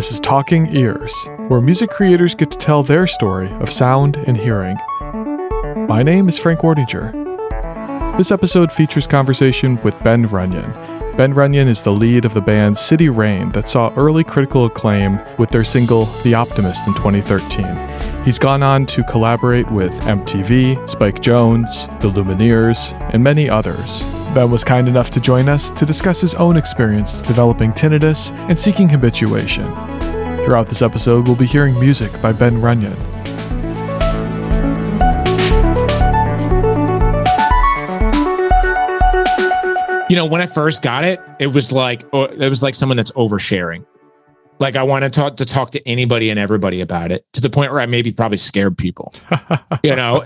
This is Talking Ears, where music creators get to tell their story of sound and hearing. My name is Frank Wardinger. This episode features conversation with Ben Runyan. Ben Runyan is the lead of the band City Rain that saw early critical acclaim with their single The Optimist in 2013. He's gone on to collaborate with MTV, Spike Jonze, The Lumineers, and many others. Ben was kind enough to join us to discuss his own experience developing tinnitus and seeking habituation. Throughout this episode, we'll be hearing music by Ben Runyan. You know, when I first got it, it was like oh, it was like someone that's oversharing. Like I wanted to talk, to talk to anybody and everybody about it to the point where I maybe probably scared people. you know,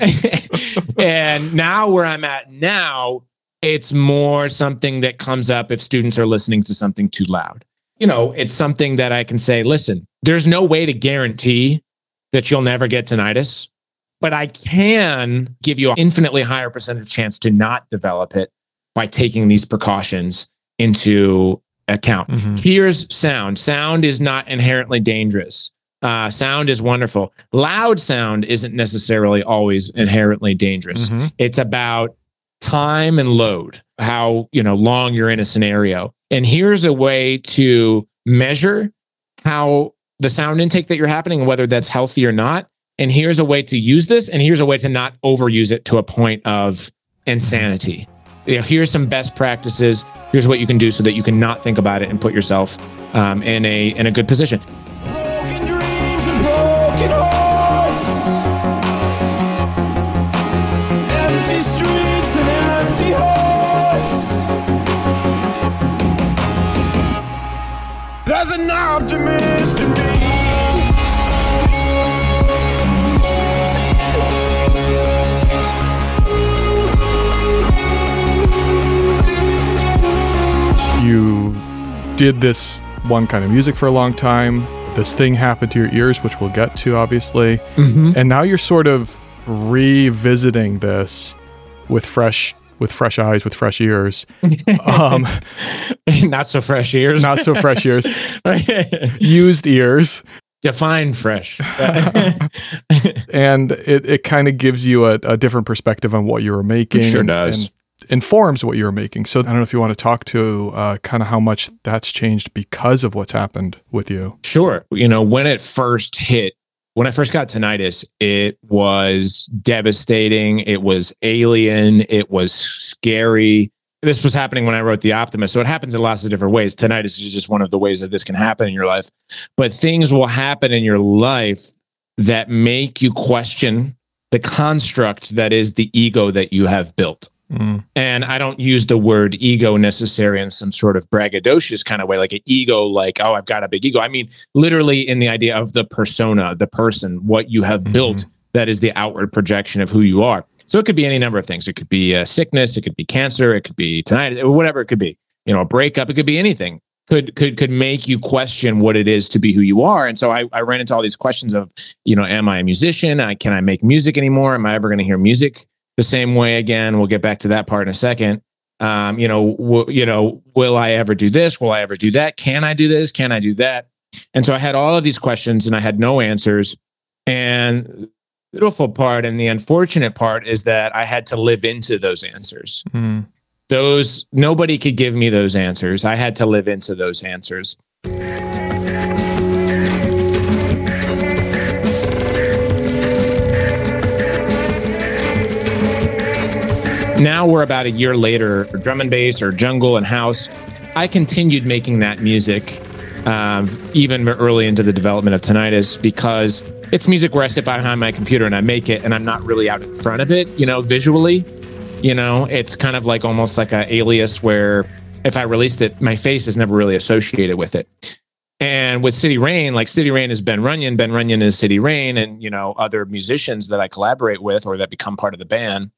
and now where I'm at now, it's more something that comes up if students are listening to something too loud. You know, it's something that I can say, listen, there's no way to guarantee that you'll never get tinnitus, but I can give you an infinitely higher percentage chance to not develop it by taking these precautions into account. Mm-hmm. Here's sound. Sound is not inherently dangerous. Uh, sound is wonderful. Loud sound isn't necessarily always inherently dangerous. Mm-hmm. It's about time and load, how you know long you're in a scenario. And here's a way to measure how the sound intake that you're happening, whether that's healthy or not. And here's a way to use this, and here's a way to not overuse it to a point of insanity you know, here's some best practices. Here's what you can do so that you can not think about it and put yourself um, in a in a good position. Did this one kind of music for a long time. This thing happened to your ears, which we'll get to, obviously. Mm-hmm. And now you're sort of revisiting this with fresh with fresh eyes, with fresh ears. Um, not so fresh ears. Not so fresh ears. Used ears. Define fresh. and it, it kind of gives you a, a, different perspective on what you were making. It sure does. And informs what you're making. So I don't know if you want to talk to uh, kind of how much that's changed because of what's happened with you. Sure. You know, when it first hit, when I first got tinnitus, it was devastating. It was alien. It was scary. This was happening when I wrote The Optimist. So it happens in lots of different ways. Tinnitus is just one of the ways that this can happen in your life. But things will happen in your life that make you question the construct that is the ego that you have built. Mm. And I don't use the word ego necessarily in some sort of braggadocious kind of way, like an ego, like, oh, I've got a big ego. I mean, literally in the idea of the persona, the person, what you have mm-hmm. built that is the outward projection of who you are. So it could be any number of things. It could be a sickness, it could be cancer, it could be tonight, whatever it could be. You know, a breakup, it could be anything. Could could could make you question what it is to be who you are. And so I, I ran into all these questions of, you know, am I a musician? I, can I make music anymore? Am I ever going to hear music? The same way again. We'll get back to that part in a second. Um, you know, w- you know, will I ever do this? Will I ever do that? Can I do this? Can I do that? And so I had all of these questions and I had no answers. And the beautiful part and the unfortunate part is that I had to live into those answers. Mm. Those nobody could give me those answers. I had to live into those answers. Now we're about a year later, for drum and bass or jungle and house. I continued making that music um, even early into the development of Tinnitus because it's music where I sit behind my computer and I make it and I'm not really out in front of it, you know, visually. You know, it's kind of like almost like an alias where if I released it, my face is never really associated with it. And with City Rain, like City Rain is Ben Runyan, Ben Runyan is City Rain, and you know, other musicians that I collaborate with or that become part of the band.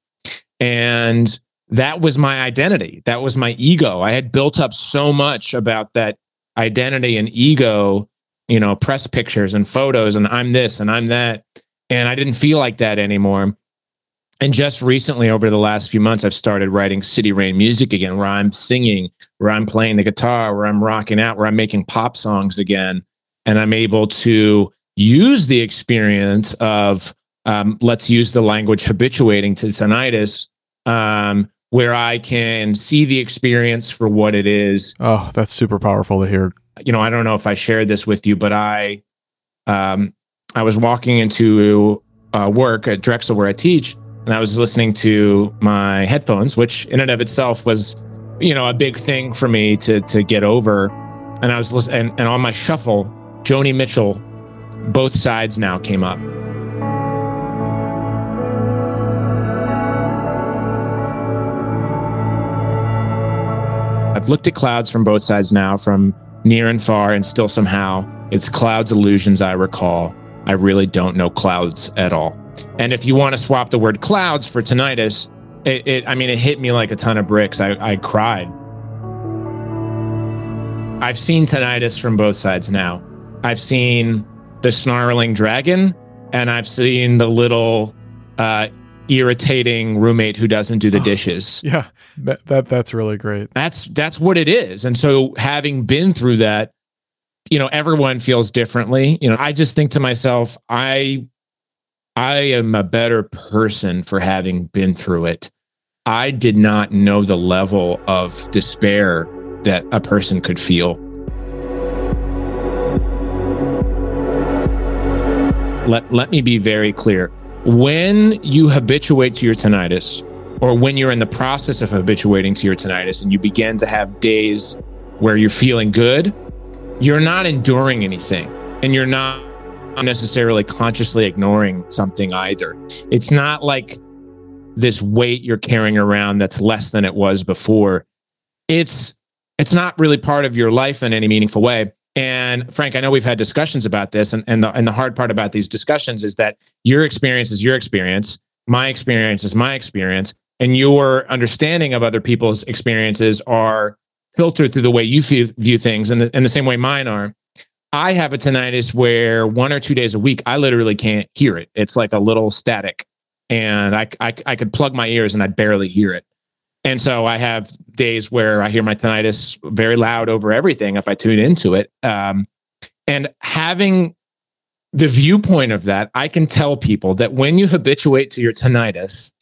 And that was my identity. That was my ego. I had built up so much about that identity and ego, you know, press pictures and photos, and I'm this and I'm that. And I didn't feel like that anymore. And just recently, over the last few months, I've started writing City Rain music again, where I'm singing, where I'm playing the guitar, where I'm rocking out, where I'm making pop songs again. and I'm able to use the experience of um, let's use the language habituating to tinnitus, um, where I can see the experience for what it is. Oh, that's super powerful to hear. You know, I don't know if I shared this with you, but I, um, I was walking into uh, work at Drexel where I teach, and I was listening to my headphones, which in and of itself was, you know, a big thing for me to to get over. And I was listening, and, and on my shuffle, Joni Mitchell, both sides now came up. I've looked at clouds from both sides now, from near and far, and still somehow it's clouds illusions I recall. I really don't know clouds at all. And if you want to swap the word clouds for tinnitus, it, it I mean, it hit me like a ton of bricks. I, I cried. I've seen tinnitus from both sides now. I've seen the snarling dragon, and I've seen the little uh, irritating roommate who doesn't do the dishes. Yeah, that, that that's really great. That's that's what it is. And so having been through that, you know, everyone feels differently. You know, I just think to myself, I I am a better person for having been through it. I did not know the level of despair that a person could feel. Let, let me be very clear. When you habituate to your tinnitus, or when you're in the process of habituating to your tinnitus and you begin to have days where you're feeling good, you're not enduring anything and you're not necessarily consciously ignoring something either. It's not like this weight you're carrying around that's less than it was before. It's it's not really part of your life in any meaningful way. And Frank, I know we've had discussions about this, and, and the and the hard part about these discussions is that your experience is your experience, my experience is my experience, and your understanding of other people's experiences are filtered through the way you view, view things, and the, in the same way mine are. I have a tinnitus where one or two days a week, I literally can't hear it. It's like a little static, and I I, I could plug my ears and I'd barely hear it. And so I have days where I hear my tinnitus very loud over everything if I tune into it. Um, and having the viewpoint of that, I can tell people that when you habituate to your tinnitus,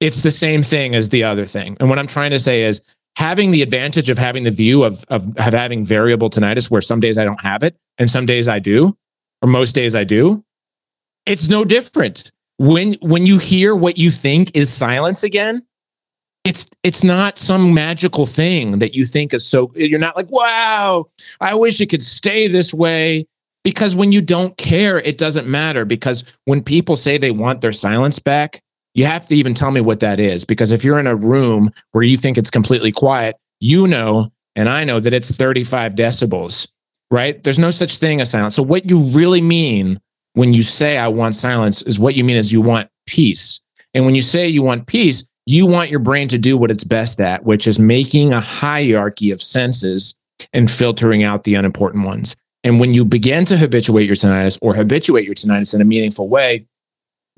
it's the same thing as the other thing. And what I'm trying to say is having the advantage of having the view of, of, of having variable tinnitus where some days I don't have it and some days I do, or most days I do, it's no different. When when you hear what you think is silence again, it's it's not some magical thing that you think is so you're not like, wow, I wish it could stay this way. Because when you don't care, it doesn't matter. Because when people say they want their silence back, you have to even tell me what that is. Because if you're in a room where you think it's completely quiet, you know, and I know that it's 35 decibels, right? There's no such thing as silence. So, what you really mean when you say, I want silence, is what you mean is you want peace. And when you say you want peace, you want your brain to do what it's best at, which is making a hierarchy of senses and filtering out the unimportant ones. And when you begin to habituate your tinnitus or habituate your tinnitus in a meaningful way,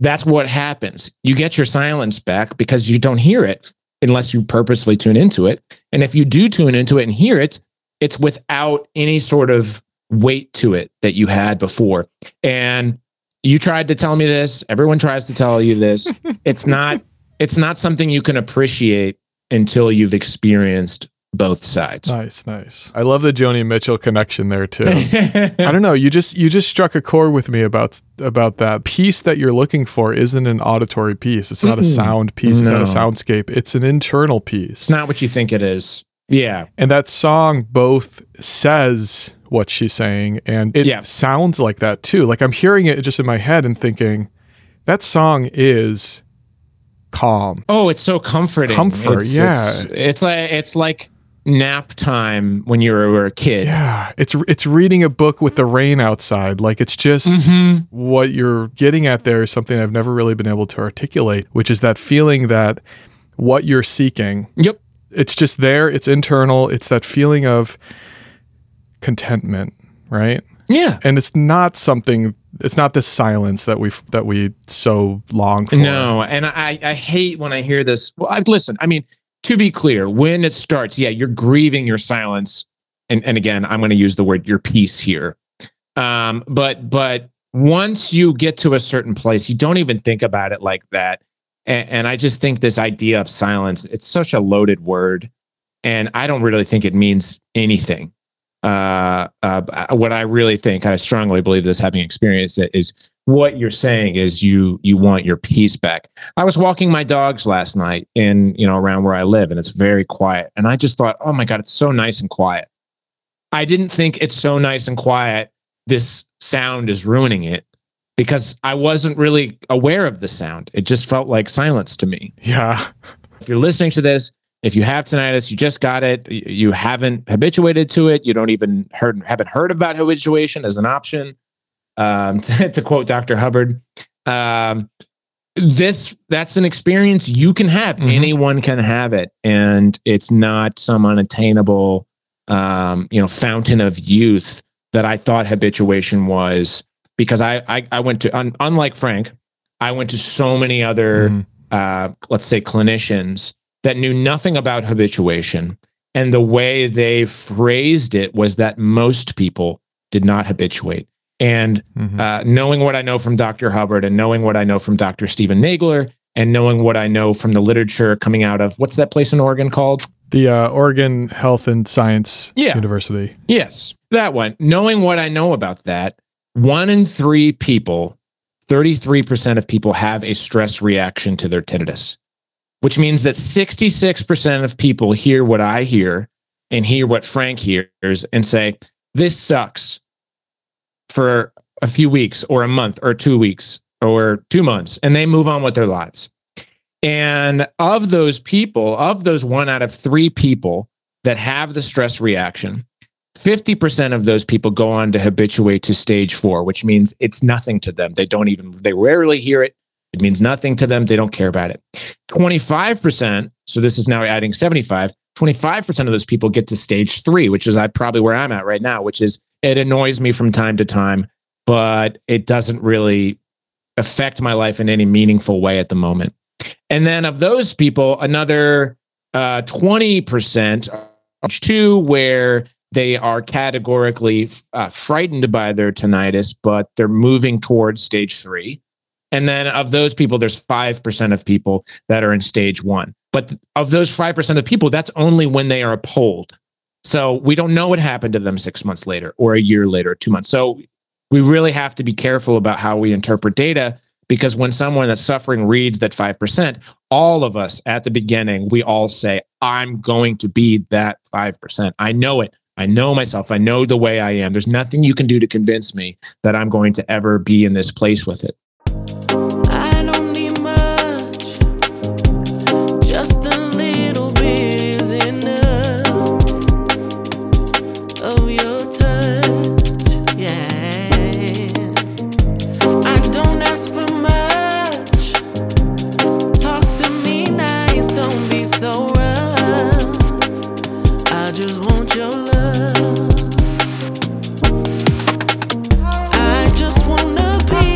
that's what happens. You get your silence back because you don't hear it unless you purposely tune into it. And if you do tune into it and hear it, it's without any sort of weight to it that you had before. And you tried to tell me this. Everyone tries to tell you this. it's not it's not something you can appreciate until you've experienced both sides. Nice, nice. I love the Joni Mitchell connection there too. I don't know, you just you just struck a chord with me about about that piece that you're looking for isn't an auditory piece. It's not a sound piece, it's not a soundscape. It's an internal piece. It's not what you think it is. Yeah. And that song both says what she's saying and it Yeah. sounds like that too. Like I'm hearing it just in my head and thinking that song is calm. Oh, it's so comforting. Comfort, It's, yeah. It's, it's like it's like nap time when you were a kid. Yeah, it's it's reading a book with the rain outside. Like it's just Mm-hmm. what you're getting at there is something I've never really been able to articulate, which is that feeling that what you're seeking, Yep. it's just there, it's internal, it's that feeling of contentment, right? Yeah. And it's not something it's not this silence that we that we so long for. No, and I I hate when I hear this. Well, I listen. I mean, to be clear, when it starts, yeah, you're grieving your silence and, and again, I'm going to use the word your peace here. Um, but but once you get to a certain place, you don't even think about it like that. And, and I just think this idea of silence, it's such a loaded word. And I don't really think it means anything. Uh, uh, what I really think, I strongly believe this having experienced it, is what you're saying is you you want your peace back. I was walking my dogs last night in you know around where I live, and it's very quiet. And I just thought, oh my god, it's so nice and quiet. I didn't think it's so nice and quiet. This sound is ruining it because I wasn't really aware of the sound. It just felt like silence to me. Yeah. If you're listening to this, if you have tinnitus, you just got it. You haven't habituated to it. You don't even heard haven't heard about habituation as an option. Um, to, to, quote Dr. Hubbard, um, this that's an experience you can have. Mm-hmm. Anyone can have it, and it's not some unattainable, um, you know, fountain of youth that I thought habituation was. Because I I, I went to un, unlike Frank, I went to so many other, mm-hmm. uh, let's say, clinicians that knew nothing about habituation. And the way they phrased it was that most people did not habituate. And mm-hmm. uh, knowing what I know from Dr. Hubbard and knowing what I know from Dr. Stephen Nagler and knowing what I know from the literature coming out of what's that place in Oregon called? The uh, Oregon Health and Science yeah. University. Yes, that one. Knowing what I know about that, one in three people, 33% of people have a stress reaction to their tinnitus which means that 66% of people hear what I hear and hear what Frank hears and say, this sucks for a few weeks or a month or two weeks or two months, and they move on with their lives. And of those people, of those one out of three people that have the stress reaction, 50% of those people go on to habituate to stage four, which means it's nothing to them. They don't even, they rarely hear it. It means nothing to them. They don't care about it. 25%, so this is now adding 75, 25% of those people get to stage three, which is I probably where I'm at right now, which is it annoys me from time to time, but it doesn't really affect my life in any meaningful way at the moment. And then of those people, another uh, 20% two where they are categorically uh, frightened by their tinnitus, but they're moving towards stage three. And then of those people, there's 5% of people that are in stage one. But of those 5% of people, that's only when they are polled. So we don't know what happened to them six months later or a year later, two months. So we really have to be careful about how we interpret data because when someone that's suffering reads that 5%, all of us at the beginning, we all say, I'm going to be that 5%. I know it. I know myself. I know the way I am. There's nothing you can do to convince me that I'm going to ever be in this place with it.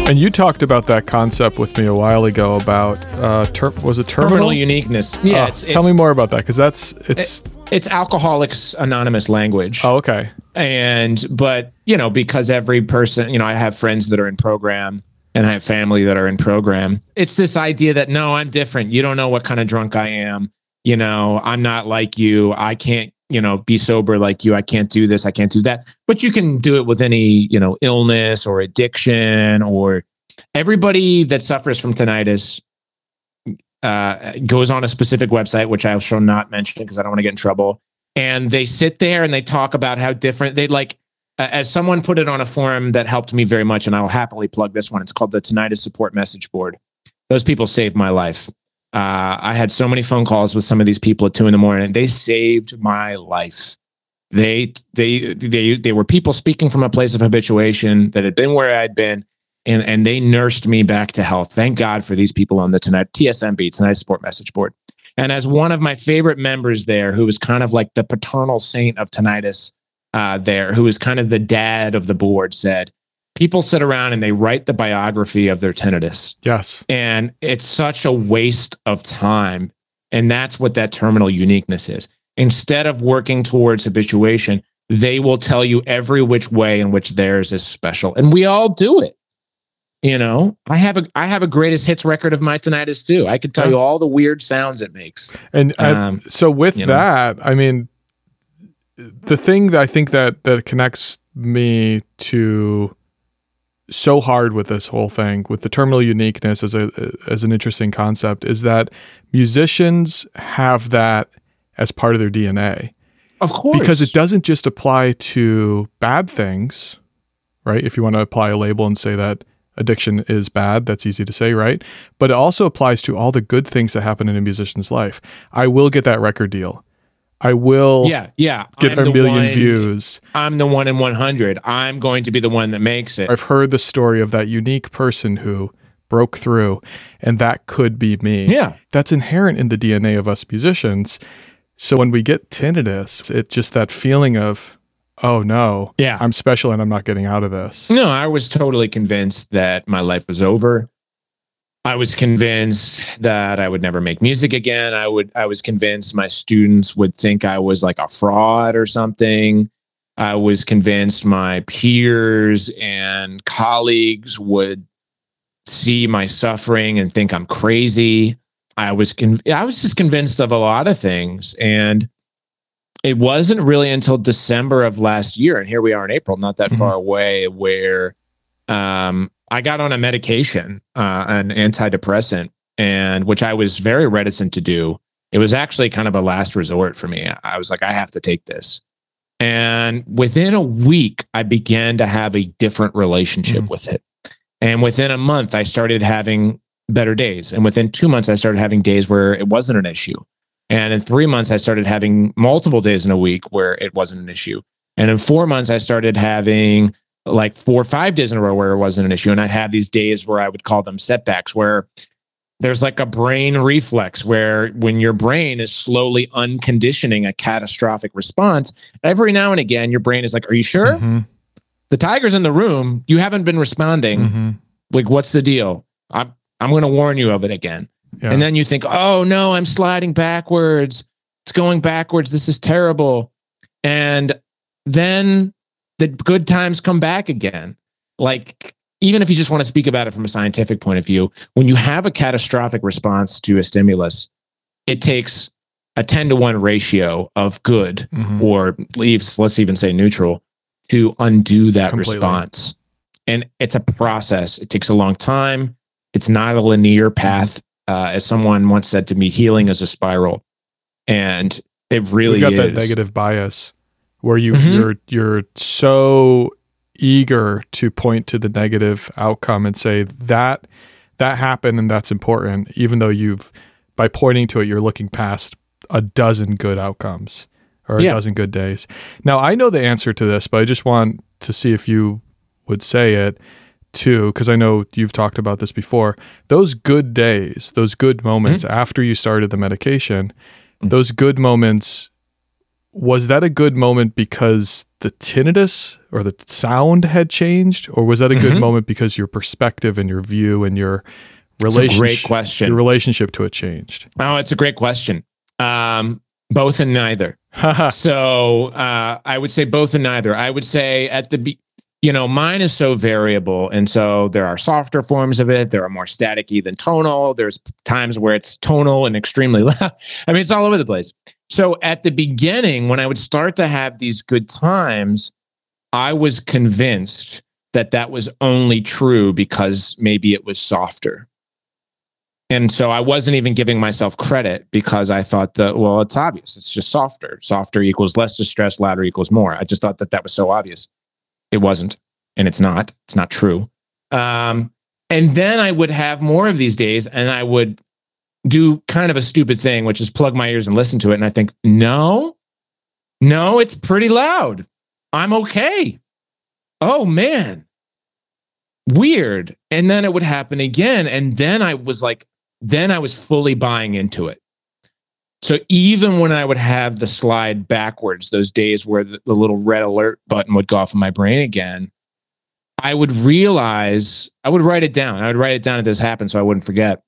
And you talked about that concept with me a while ago about uh, ter- was it terminal? terminal uniqueness? Yeah. Oh, it's, tell it's, me more about that because that's it's it, it's Alcoholics Anonymous language. Oh, okay. And but you know because every person you know I have friends that are in program and I have family that are in program. It's this idea that no, I'm different. You don't know what kind of drunk I am. You know, I'm not like you. I can't you know, be sober like you. I can't do this. I can't do that. But you can do it with any, you know, illness or addiction or everybody that suffers from tinnitus uh, goes on a specific website, which I shall not mention because I don't want to get in trouble. And they sit there and they talk about how different they like. Uh, as someone put it on a forum that helped me very much, and I will happily plug this one. It's called the Tinnitus Support Message Board. Those people saved my life. Uh, I had so many phone calls with some of these people at two in the morning. And they saved my life. They they they they were people speaking from a place of habituation that had been where I'd been, and and they nursed me back to health. Thank God for these people on the tonight TSMB tonight support message board. And as one of my favorite members there, who was kind of like the paternal saint of tinnitus, uh, there, who was kind of the dad of the board, said, people sit around and they write the biography of their tinnitus. Yes. And it's such a waste of time. And that's what that terminal uniqueness is. Instead of working towards habituation, they will tell you every which way in which theirs is special. And we all do it. You know, I have a I have a greatest hits record of my tinnitus too. I could tell you all the weird sounds it makes. And um, I, so with that, know. I mean, the thing that I think that that connects me to so hard with this whole thing with the terminal uniqueness as a as an interesting concept is that musicians have that as part of their DNA. Of course. Because it doesn't just apply to bad things, right? If you want to apply a label and say that addiction is bad. That's easy to say, right? But it also applies to all the good things that happen in a musician's life. I will get that record deal. I will yeah, yeah. get I'm a million one, views. I'm the one in 100. I'm going to be the one that makes it. I've heard the story of that unique person who broke through, and that could be me. Yeah. That's inherent in the DNA of us musicians. So when we get tinnitus, it's just that feeling of, oh no, yeah, I'm special and I'm not getting out of this. No, I was totally convinced that my life was over. I was convinced that I would never make music again. I would I was convinced my students would think I was like a fraud or something. I was convinced my peers and colleagues would see my suffering and think I'm crazy. I was con- I was just convinced of a lot of things and it wasn't really until December of last year, and here we are in April, not that mm-hmm. far away, where um, I got on a medication, uh, an antidepressant, and which I was very reticent to do. It was actually kind of a last resort for me. I was like, I have to take this. And within a week, I began to have a different relationship mm-hmm. with it. And within a month, I started having better days. And within two months, I started having days where it wasn't an issue. And in three months, I started having multiple days in a week where it wasn't an issue. And in four months, I started having like four or five days in a row where it wasn't an issue. And I'd have these days where I would call them setbacks, where there's like a brain reflex where when your brain is slowly unconditioning a catastrophic response, every now and again, your brain is like, Are you sure? Mm-hmm. The tiger's in the room. You haven't been responding. Mm-hmm. Like, what's the deal? I'm I'm going to warn you of it again. Yeah. And then you think, oh no, I'm sliding backwards. It's going backwards. This is terrible. And then good times come back again. Like, even if you just want to speak about it from a scientific point of view, when you have a catastrophic response to a stimulus, it takes a 10 to 1 ratio of good mm-hmm. or leaves, let's even say neutral, to undo that Completely. response. And it's a process. It takes a long time. It's not a linear path uh, as someone once said to me, healing is a spiral, and it really got is. that negative bias where you mm-hmm. you're you're so eager to point to the negative outcome and say that that happened and that's important, even though you've by pointing to it, you're looking past a dozen good outcomes or a yeah. dozen good days. Now I know the answer to this, but I just want to see if you would say it too, because I know you've talked about this before, those good days, those good moments mm-hmm. after you started the medication, mm-hmm. those good moments, was that a good moment because the tinnitus or the sound had changed? Or was that a good mm-hmm. moment because your perspective and your view and your relationship, great question. Your relationship to it changed? Oh, it's a great question. Um, both and neither. so uh, I would say both and neither. I would say at the be- you know, mine is so variable. And so there are softer forms of it. There are more staticky than tonal. There's times where it's tonal and extremely loud. I mean, it's all over the place. So at the beginning, when I would start to have these good times, I was convinced that that was only true because maybe it was softer. And so I wasn't even giving myself credit because I thought that, well, it's obvious. It's just softer. Softer equals less distress, louder equals more. I just thought that that was so obvious. It wasn't, and it's not. It's not true. Um, and then I would have more of these days, and I would do kind of a stupid thing, which is plug my ears and listen to it. And I think, no, no, it's pretty loud. I'm okay. Oh man, weird. And then it would happen again. And then I was like, then I was fully buying into it. So even when I would have the slide backwards, those days where the, the little red alert button would go off in my brain again, I would realize I would write it down. I would write it down if this happened so I wouldn't forget.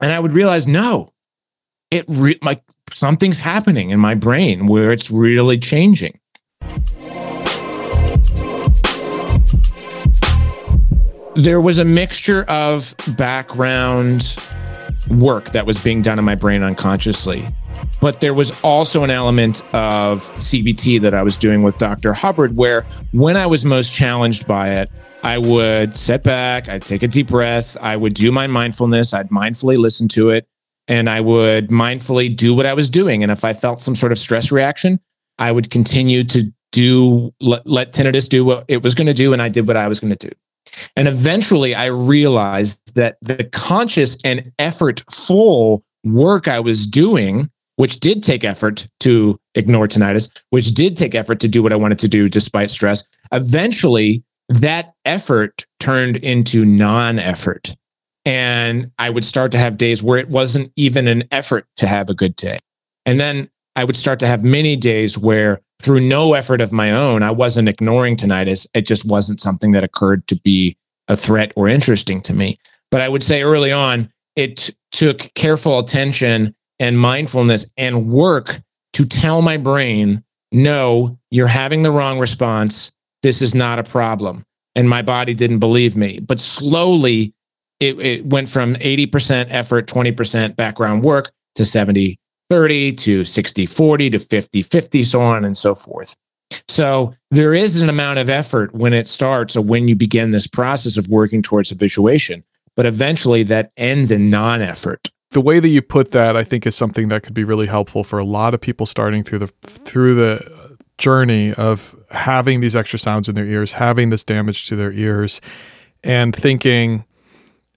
And I would realize, no, it re- like something's happening in my brain where it's really changing. There was a mixture of background work that was being done in my brain unconsciously. But there was also an element of CBT that I was doing with Dr. Hubbard, where when I was most challenged by it, I would sit back, I'd take a deep breath, I would do my mindfulness, I'd mindfully listen to it, and I would mindfully do what I was doing. And if I felt some sort of stress reaction, I would continue to do let, let tinnitus do what it was going to do, and I did what I was going to do. And eventually I realized that the conscious and effortful work I was doing, which did take effort to ignore tinnitus, which did take effort to do what I wanted to do despite stress, eventually that effort turned into non effort. And I would start to have days where it wasn't even an effort to have a good day. And then I would start to have many days where through no effort of my own, I wasn't ignoring tinnitus. It just wasn't something that occurred to be a threat or interesting to me. But I would say early on, it took careful attention and mindfulness and work to tell my brain, no, you're having the wrong response. This is not a problem. And my body didn't believe me. But slowly, it, it went from 80% effort, 20% background work to 70 30 to 60 40 to 50 50, so on and so forth. So there is an amount of effort when it starts or when you begin this process of working towards habituation, but eventually that ends in non effort. The way that you put that, I think, is something that could be really helpful for a lot of people starting through the through the journey of having these extra sounds in their ears, having this damage to their ears, and thinking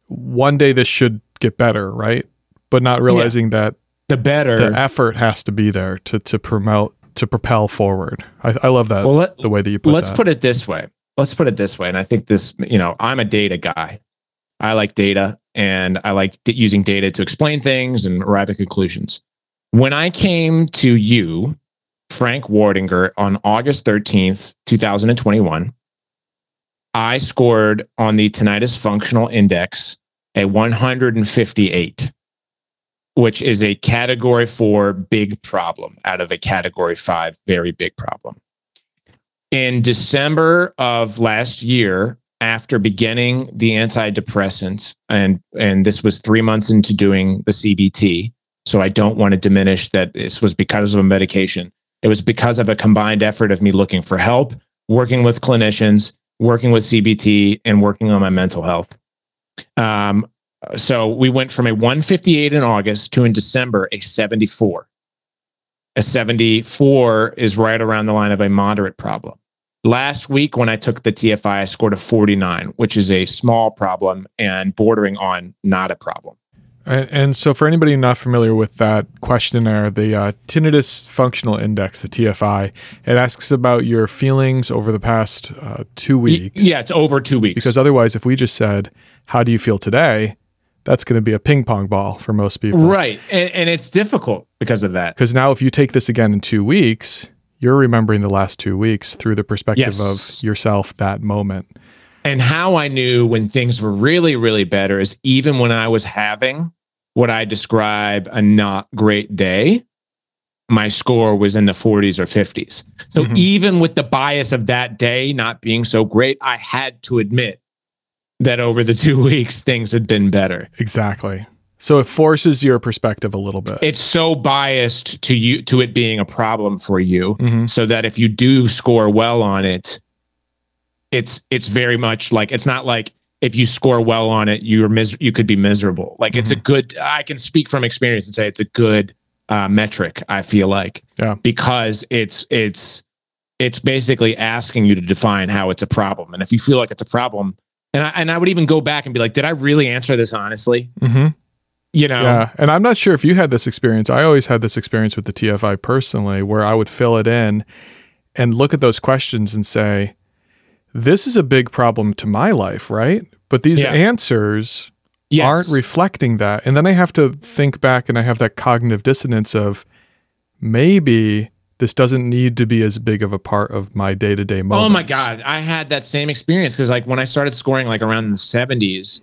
one day this should get better, right? But not realizing yeah. that the better the effort has to be there to to promote to propel forward. I, I love that. Well, let, the way that you put. Let's that. put it this way. Let's put it this way, and I think this. You know, I'm a data guy. I like data, and I like d- using data to explain things and arrive at conclusions. When I came to you, Frank Wardinger, on August 13th, 2021, I scored on the tinnitus functional index a 158 which is a category four big problem out of a category five very big problem. In December of last year, after beginning the antidepressant, and and this was three months into doing the CBT, so I don't want to diminish that this was because of a medication. It was because of a combined effort of me looking for help, working with clinicians, working with CBT, and working on my mental health. Um, so we went from a 158 in August to in December a 74. A 74 is right around the line of a moderate problem. Last week, when I took the TFI, I scored a 49, which is a small problem and bordering on not a problem. And, and so, for anybody not familiar with that questionnaire, the uh, Tinnitus Functional Index, the TFI, it asks about your feelings over the past uh, two weeks. Yeah, it's over two weeks. Because otherwise, if we just said, How do you feel today? that's going to be a ping pong ball for most people. Right. And, and it's difficult because of that. Because now, if you take this again in two weeks, you're remembering the last two weeks through the perspective yes. of yourself that moment. And how I knew when things were really, really better is even when I was having what I describe a not great day, my score was in the 40s or 50s. So mm-hmm. even with the bias of that day not being so great, I had to admit that over the two weeks things had been better. Exactly. So it forces your perspective a little bit. It's so biased to you to it being a problem for you, mm-hmm. so that if you do score well on it, it's it's very much like it's not like if you score well on it, you're mis- you could be miserable. Like mm-hmm. it's a mm-hmm. good. I can speak from experience and say it's a good uh, metric. I feel like yeah. because it's it's it's basically asking you to define how it's a problem, and if you feel like it's a problem, and I, and I would even go back and be like, did I really answer this honestly? Mm-hmm. You know? Yeah. And I'm not sure if you had this experience. I always had this experience with the TFI personally, where I would fill it in and look at those questions and say, this is a big problem to my life, right? But these yeah. answers yes. aren't reflecting that. And then I have to think back and I have that cognitive dissonance of maybe this doesn't need to be as big of a part of my day to day moments. Oh my God. I had that same experience because, like, when I started scoring, like around the 70s,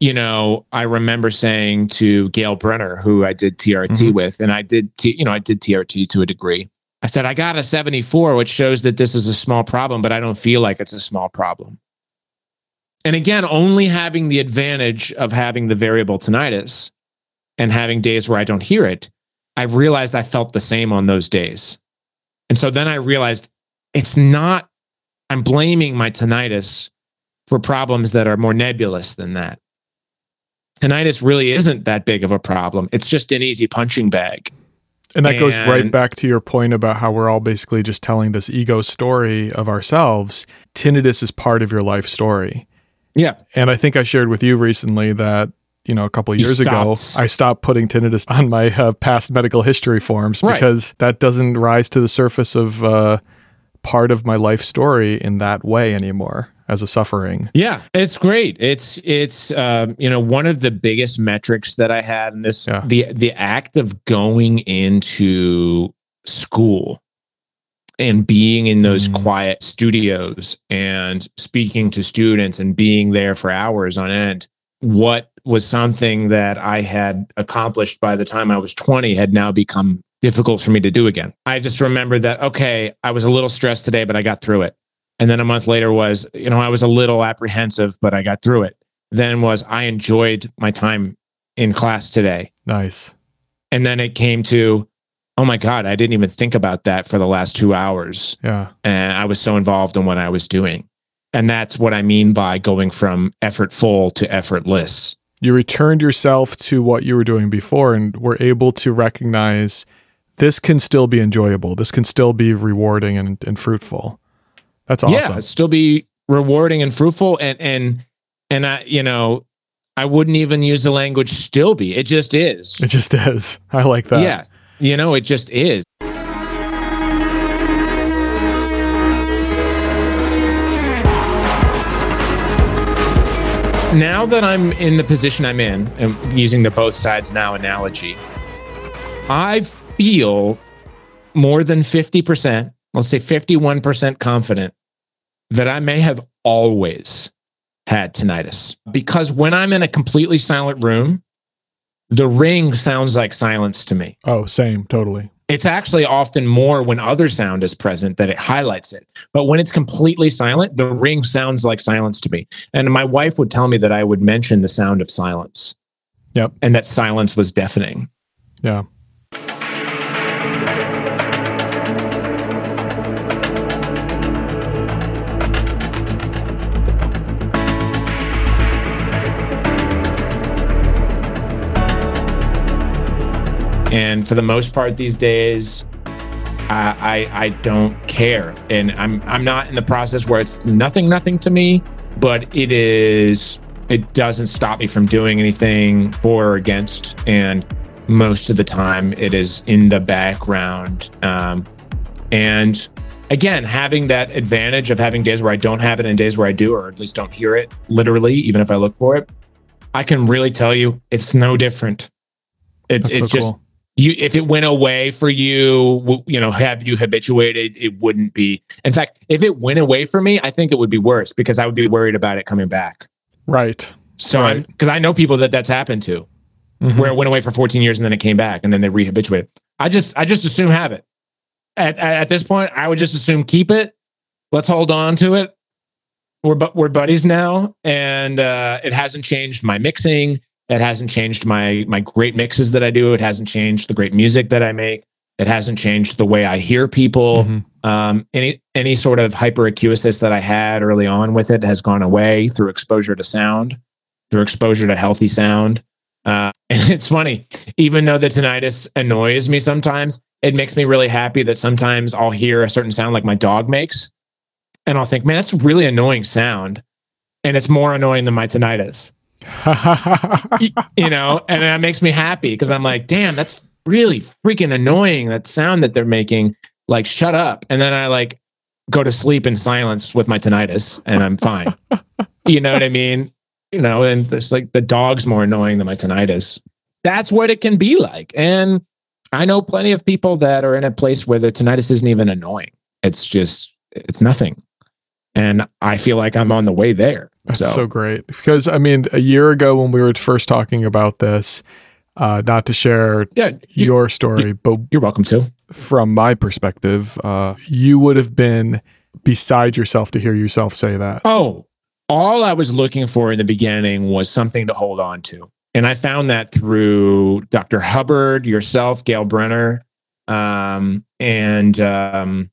you know, I remember saying to Gail Brenner, who I did TRT mm-hmm. with, and I did, T, you know, I did TRT to a degree. I said, I got a 74, which shows that this is a small problem, but I don't feel like it's a small problem. And again, only having the advantage of having the variable tinnitus and having days where I don't hear it, I realized I felt the same on those days. And so then I realized it's not, I'm blaming my tinnitus for problems that are more nebulous than that. Tinnitus really isn't that big of a problem. It's just an easy punching bag. And that and, goes right back to your point about how we're all basically just telling this ego story of ourselves. Tinnitus is part of your life story. Yeah. And I think I shared with you recently that, you know, a couple of years ago, I stopped putting tinnitus on my uh, past medical history forms right. because that doesn't rise to the surface of uh, part of my life story in that way anymore as a suffering. Yeah, it's great. It's it's um, you know one of the biggest metrics that I had in this yeah. the the act of going into school and being in those mm. quiet studios and speaking to students and being there for hours on end. What was something that I had accomplished by the time I was 20 had now become difficult for me to do again. I just remember that, okay, I was a little stressed today, but I got through it. And then a month later was, you know, I was a little apprehensive, but I got through it. Then was I enjoyed my time in class today. Nice. And then it came to, oh my God, I didn't even think about that for the last two hours. Yeah. And I was so involved in what I was doing. And that's what I mean by going from effortful to effortless. You returned yourself to what you were doing before and were able to recognize this can still be enjoyable. This can still be rewarding and, and fruitful. That's awesome. Yeah, still be rewarding and fruitful and and and I you know I wouldn't even use the language still be. It just is. It just is. I like that. Yeah. You know, it just is. Now that I'm in the position I'm in, and using the both sides now analogy, I feel more than 50%, let's say 51% confident that I may have always had tinnitus. Because when I'm in a completely silent room, the ring sounds like silence to me. Oh, same, totally. It's actually often more when other sound is present that it highlights it. But when it's completely silent, the ring sounds like silence to me. And my wife would tell me that I would mention the sound of silence. Yep. And that silence was deafening. Yeah. And for the most part these days, I, I, I don't care, and I'm I'm not in the process where it's nothing nothing to me, but it is it doesn't stop me from doing anything for or against, and most of the time it is in the background. Um, and again, having that advantage of having days where I don't have it and days where I do, or at least don't hear it literally, even if I look for it, I can really tell you it's no different. It, it's so just cool you if it went away for you you know have you habituated it wouldn't be in fact if it went away for me i think it would be worse because i would be worried about it coming back. Right. So right. because i know people that that's happened to mm-hmm. where it went away for 14 years and then it came back and then they rehabituated. I just i just assume have it. At, at this point i would just assume keep it. Let's hold on to it. We're we're buddies now and uh, it hasn't changed my mixing it hasn't changed my my great mixes that I do. It hasn't changed the great music that I make. It hasn't changed the way I hear people. Mm-hmm. Um, any any sort of hyperacusis that I had early on with it has gone away through exposure to sound, through exposure to healthy sound. Uh, and it's funny, even though the tinnitus annoys me sometimes, it makes me really happy that sometimes I'll hear a certain sound like my dog makes, and I'll think, man, that's a really annoying sound, and it's more annoying than my tinnitus. you know, and that makes me happy because I'm like, damn, that's really freaking annoying. That sound that they're making, like, shut up. And then I like go to sleep in silence with my tinnitus and I'm fine. you know what I mean? You know, and it's like the dog's more annoying than my tinnitus. That's what it can be like. And I know plenty of people that are in a place where the tinnitus isn't even annoying. It's just, it's nothing. And I feel like I'm on the way there. That's so. so great. Because, I mean, a year ago when we were first talking about this, uh, not to share yeah, you, your story, you, but you're welcome to. from my perspective, uh, you would have been beside yourself to hear yourself say that. Oh, all I was looking for in the beginning was something to hold on to. And I found that through Dr. Hubbard, yourself, Gail Brenner, um, and um,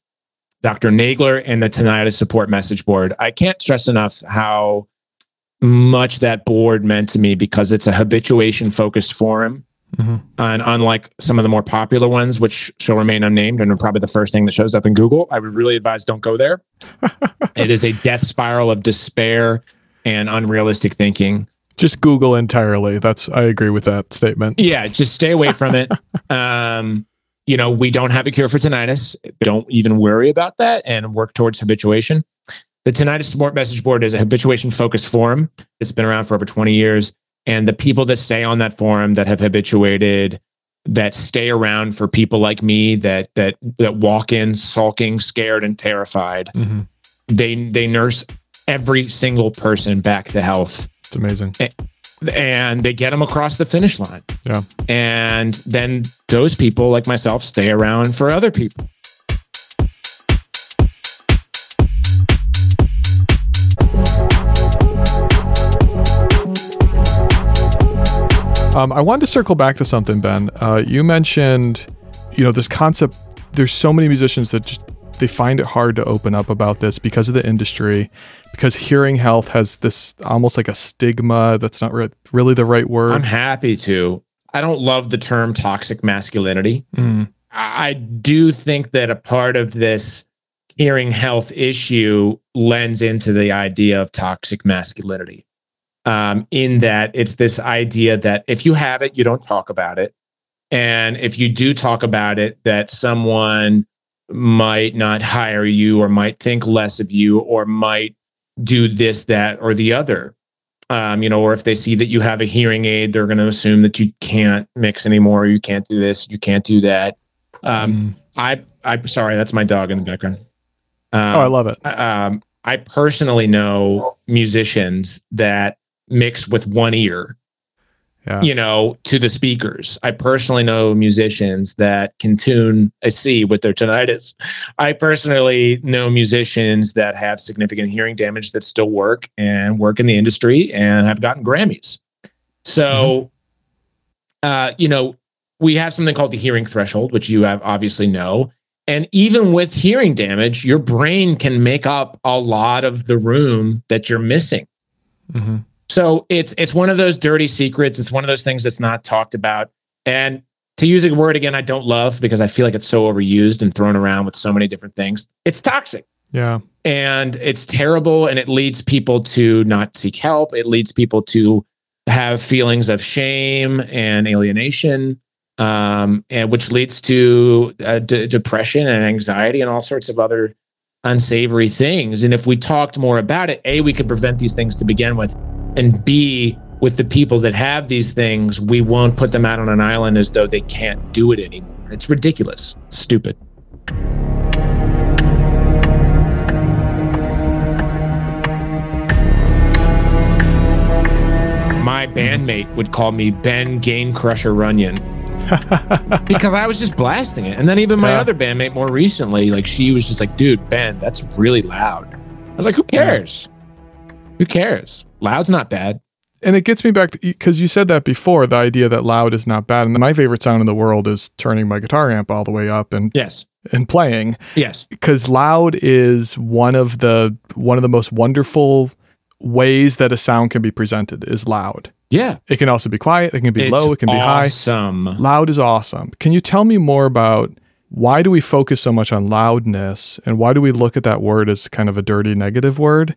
Dr. Nagler, and the Tinnitus Support Message Board. I can't stress enough how much that board meant to me because it's a habituation focused forum. Mm-hmm. And unlike some of the more popular ones, which shall remain unnamed and are probably the first thing that shows up in Google, I would really advise don't go there. it is a death spiral of despair and unrealistic thinking. Just Google entirely. That's I agree with that statement. Yeah, just stay away from it. um, you know, we don't have a cure for tinnitus. Don't even worry about that and work towards habituation. The Tinnitus Support Message Board is a habituation focused forum. It's been around for over 20 years. And the people that stay on that forum that have habituated, that stay around for people like me that that that walk in sulking, scared, and terrified, mm-hmm. they they nurse every single person back to health. It's amazing. And, and they get them across the finish line. Yeah. And then those people like myself stay around for other people. Um, I wanted to circle back to something, Ben. Uh, you mentioned, you know, this concept. There's so many musicians that just they find it hard to open up about this because of the industry, because hearing health has this almost like a stigma that's not re- really the right word. I'm happy to. I don't love the term toxic masculinity. Mm. I do think that a part of this hearing health issue lends into the idea of toxic masculinity um, in that it's this idea that if you have it, you don't talk about it. And if you do talk about it, that someone might not hire you or might think less of you or might do this, that, or the other. Um, you know, or if they see that you have a hearing aid, they're going to assume that you can't mix anymore. You can't do this. You can't do that. Um, mm. I, I'm sorry, that's my dog in the background. Um, oh, I love it. Um, I personally know musicians that mix with one ear yeah. you know, to the speakers. I personally know musicians that can tune a C with their tinnitus. I personally know musicians that have significant hearing damage that still work and work in the industry and have gotten Grammys. So, mm-hmm. uh, you know, we have something called the hearing threshold, which you have obviously know. And even with hearing damage, your brain can make up a lot of the room that you're missing. Mm-hmm. So it's it's one of those dirty secrets. It's one of those things that's not talked about. And to use a word again, I don't love because I feel like it's so overused and thrown around with so many different things. It's toxic. Yeah. And it's terrible and it leads people to not seek help. It leads people to have feelings of shame and alienation, um, and which leads to uh, d- depression and anxiety and all sorts of other unsavory things. And if we talked more about it, A, we could prevent these things to begin with and B, with the people that have these things, we won't put them out on an island as though they can't do it anymore. It's ridiculous, stupid. My bandmate would call me Ben Game Crusher Runyan. because I was just blasting it. And then even my yeah. other bandmate more recently, like she was just like, dude, Ben, that's really loud. I was like, who cares? Who cares? Loud's not bad. And it gets me back because you said that before the idea that loud is not bad. And my favorite sound in the world is turning my guitar amp all the way up and yes, and playing. Yes, because loud is one of the one of the most wonderful ways that a sound can be presented is loud. Yeah, it can also be quiet. It can be it's low. It can be awesome. high. Loud is awesome. Can you tell me more about? Why do we focus so much on loudness and why do we look at that word as kind of a dirty negative word?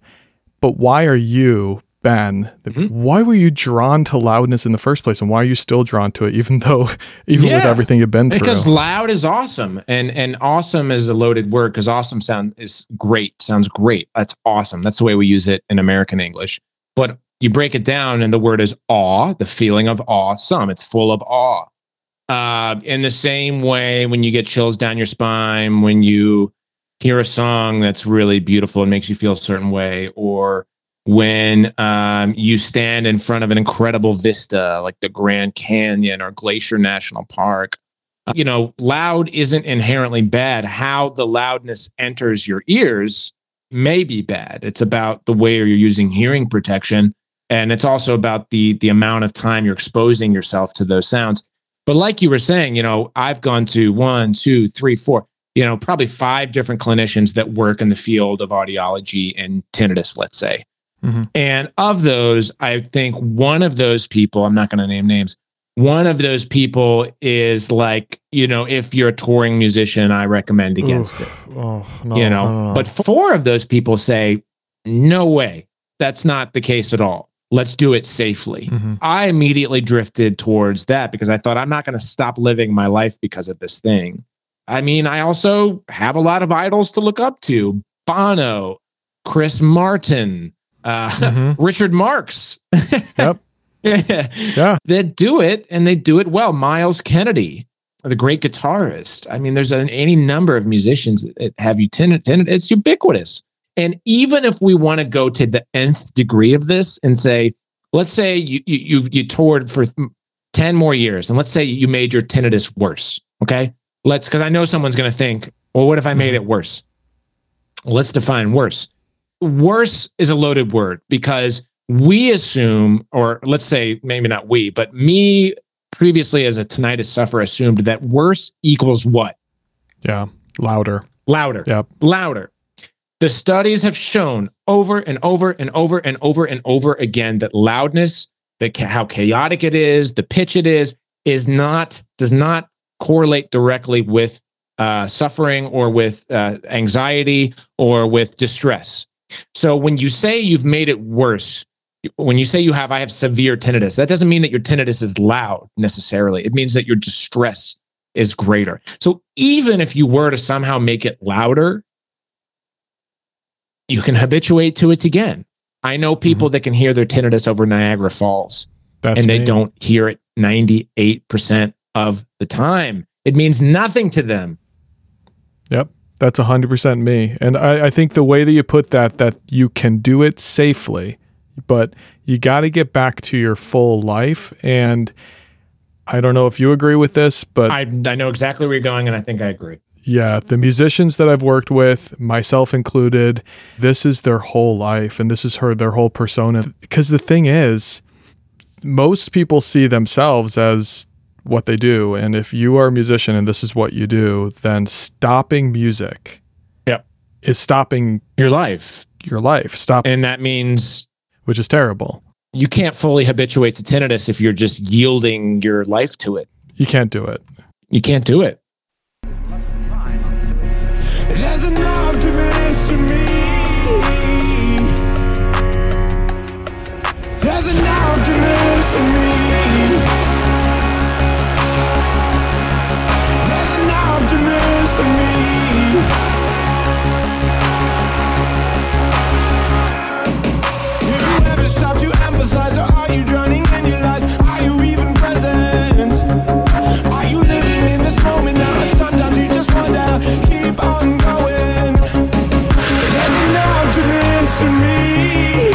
But why are you, Ben, mm-hmm. why were you drawn to loudness in the first place? And why are you still drawn to it, even though, even yeah, with everything you've been through? Because loud is awesome. And and awesome is a loaded word because awesome sound is great, sounds great. That's awesome. That's the way we use it in American English. But you break it down and the word is awe, the feeling of awesome. It's full of awe. Uh, in the same way, when you get chills down your spine, when you hear a song that's really beautiful and makes you feel a certain way, or when um, you stand in front of an incredible vista like the Grand Canyon or Glacier National Park, you know, loud isn't inherently bad. How the loudness enters your ears may be bad. It's about the way you're using hearing protection. And it's also about the the amount of time you're exposing yourself to those sounds. But like you were saying, you know, I've gone to one, two, three, four, you know, probably five different clinicians that work in the field of audiology and tinnitus, let's say. Mm-hmm. And of those, I think one of those people, I'm not going to name names, one of those people is like, you know, if you're a touring musician, I recommend against Oof. it. Oh, no, you know, no, no, but four of those people say, no way, that's not the case at all. Let's do it safely. Mm-hmm. I immediately drifted towards that because I thought I'm not going to stop living my life because of this thing. I mean, I also have a lot of idols to look up to Bono, Chris Martin, uh, mm-hmm. Richard Marx. yep. yeah. They do it and they do it well. Myles Kennedy, the great guitarist. I mean, there's an, any number of musicians that have you tenant, tenant. It's ubiquitous. And even if we want to go to the nth degree of this and say, let's say you, you, you, you toured for 10 more years and let's say you made your tinnitus worse. Okay. Let's, cause I know someone's going to think, well, what if I made it worse? Let's define worse. Worse is a loaded word because we assume, or let's say maybe not we, but me previously as a tinnitus sufferer assumed that worse equals what? Yeah, louder. Louder. Yep. Louder. The studies have shown over and over and over and over and over again that loudness, that how chaotic it is, the pitch it is, is not does not correlate directly with uh, suffering or with uh, anxiety or with distress. So when you say you've made it worse, when you say you have, I have severe tinnitus, that doesn't mean that your tinnitus is loud necessarily. It means that your distress is greater. So even if you were to somehow make it louder, you can habituate to it again. I know people mm-hmm. that can hear their tinnitus over Niagara Falls That's and they me. don't hear it 98% of the time. It means nothing to them. Yep. That's 100% me. And I, I think the way that you put that, that you can do it safely but you got to get back to your full life. And I don't know if you agree with this, but I, I know exactly where you're going, and I think I agree. Yeah, the musicians that I've worked with, myself included, this is their whole life and this is her their whole persona. Because the thing is, most people see themselves as what they do. And if you are a musician and this is what you do, then stopping music yep. is stopping your life. Your life. Stop. And that means which is terrible. You can't fully habituate to tinnitus if you're just yielding your life to it. You can't do it. You can't do it. There's an optimist in me.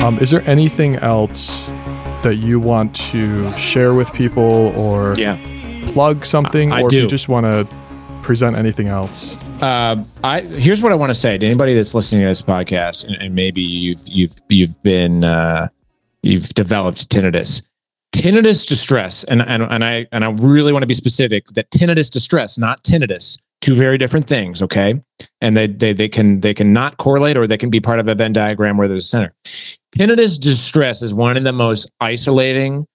Um, is there anything else that you want to share with people or yeah. plug something? I, I or do. if you just want to present anything else? Uh, I here's what I want to say to anybody that's listening to this podcast, and, and maybe you've you've you've been uh, you've developed tinnitus. Tinnitus distress, and, and, and I and I really want to be specific that tinnitus distress, not tinnitus, two very different things, okay? And they they they can they can not correlate or they can be part of a Venn diagram where there's a center. Tinnitus distress is one of the most isolating,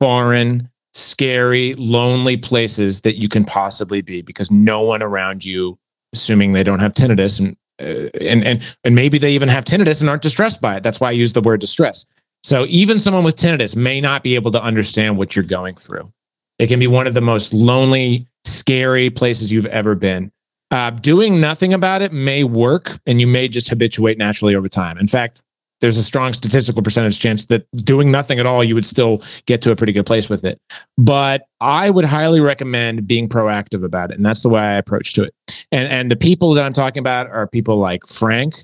foreign, scary, lonely places that you can possibly be because no one around you, assuming they don't have tinnitus and uh, and and and maybe they even have tinnitus and aren't distressed by it. That's why I use the word distress. So even someone with tinnitus may not be able to understand what you're going through. It can be one of the most lonely, scary places you've ever been. Uh, doing nothing about it may work, and you may just habituate naturally over time. In fact, there's a strong statistical percentage chance that doing nothing at all, you would still get to a pretty good place with it. But I would highly recommend being proactive about it. And that's the way I approach to it. And, and the people that I'm talking about are people like Frank,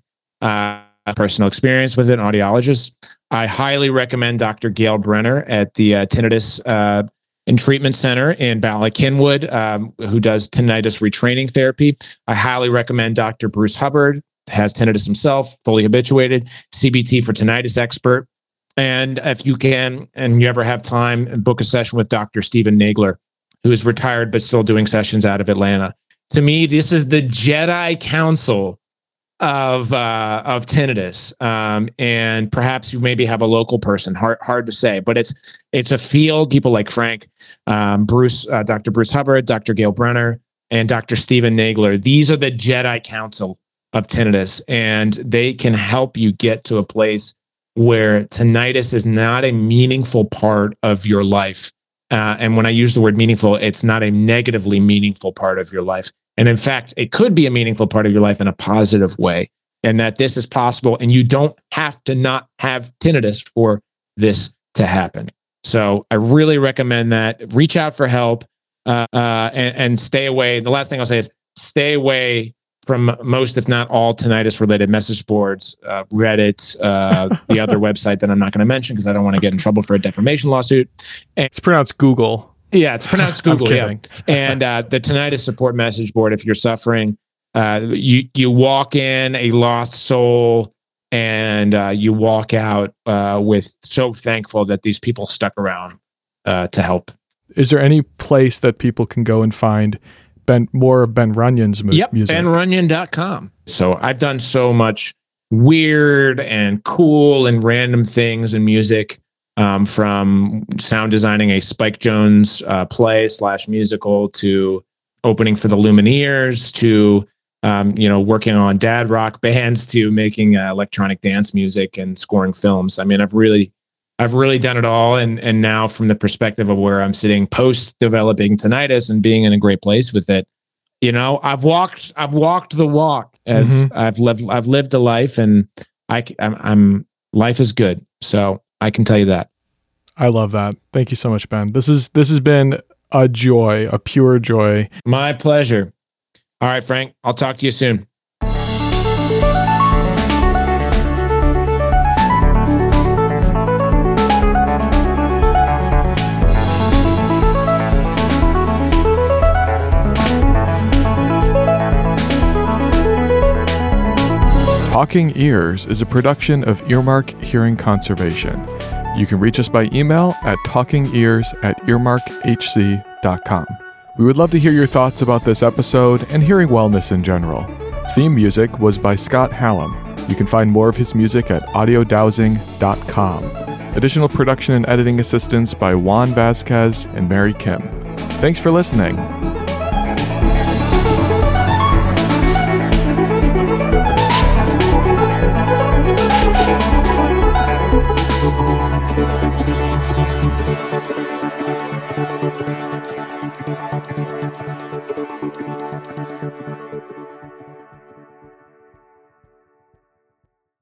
uh, personal experience with an audiologist. I highly recommend Dr. Gail Brenner at the uh, Tinnitus uh, and Treatment Center in Bala um, who does tinnitus retraining therapy. I highly recommend Dr. Bruce Hubbard, has tinnitus himself, fully habituated, CBT for tinnitus expert. And if you can, and you ever have time, book a session with Dr. Stephen Nagler, who is retired but still doing sessions out of Atlanta. To me, this is the Jedi Council of uh, of tinnitus, um, and perhaps you maybe have a local person. Hard hard to say, but it's it's a field. People like Frank, um, Bruce, uh, Dr. Bruce Hubbard, Dr. Gail Brenner, and Dr. Stephen Nagler. These are the Jedi Council of tinnitus, and they can help you get to a place where tinnitus is not a meaningful part of your life. Uh, and when I use the word meaningful, it's not a negatively meaningful part of your life. And in fact, it could be a meaningful part of your life in a positive way, and that this is possible. And you don't have to not have tinnitus for this to happen. So I really recommend that. Reach out for help uh, uh, and, and stay away. The last thing I'll say is stay away from most, if not all, tinnitus related message boards, uh, Reddit, uh, the other website that I'm not going to mention because I don't want to get in trouble for a defamation lawsuit. And, it's pronounced Google. Yeah, it's pronounced Google. yeah, and uh, the tinnitus support message board. If you're suffering, uh, you you walk in a lost soul, and uh, you walk out uh, with so thankful that these people stuck around uh, to help. Is there any place that people can go and find Ben more of Ben Runyan's mu- yep, music? BenRunyan.com. So I've done so much weird and cool and random things in music um, from sound designing a Spike Jonze uh, play slash musical to opening for the Lumineers to um, you know working on dad rock bands to making uh, electronic dance music and scoring films. I mean, I've really I've really done it all, and and now from the perspective of where I'm sitting post developing tinnitus and being in a great place with it, you know, I've walked I've walked the walk. I've mm-hmm. I've lived I've lived a life, and I I'm, I'm life is good. So I can tell you that. I love that. Thank you so much, Ben. This is this has been a joy, a pure joy. My pleasure. All right, Frank. I'll talk to you soon. Talking Ears is a production of Earmark Hearing Conservation. You can reach us by email at talkingears at earmarkhc.com. We would love to hear your thoughts about this episode and hearing wellness in general. Theme music was by Scott Hallam. You can find more of his music at audiodowsing.com. Additional production and editing assistance by Juan Vasquez and Mary Kim. Thanks for listening.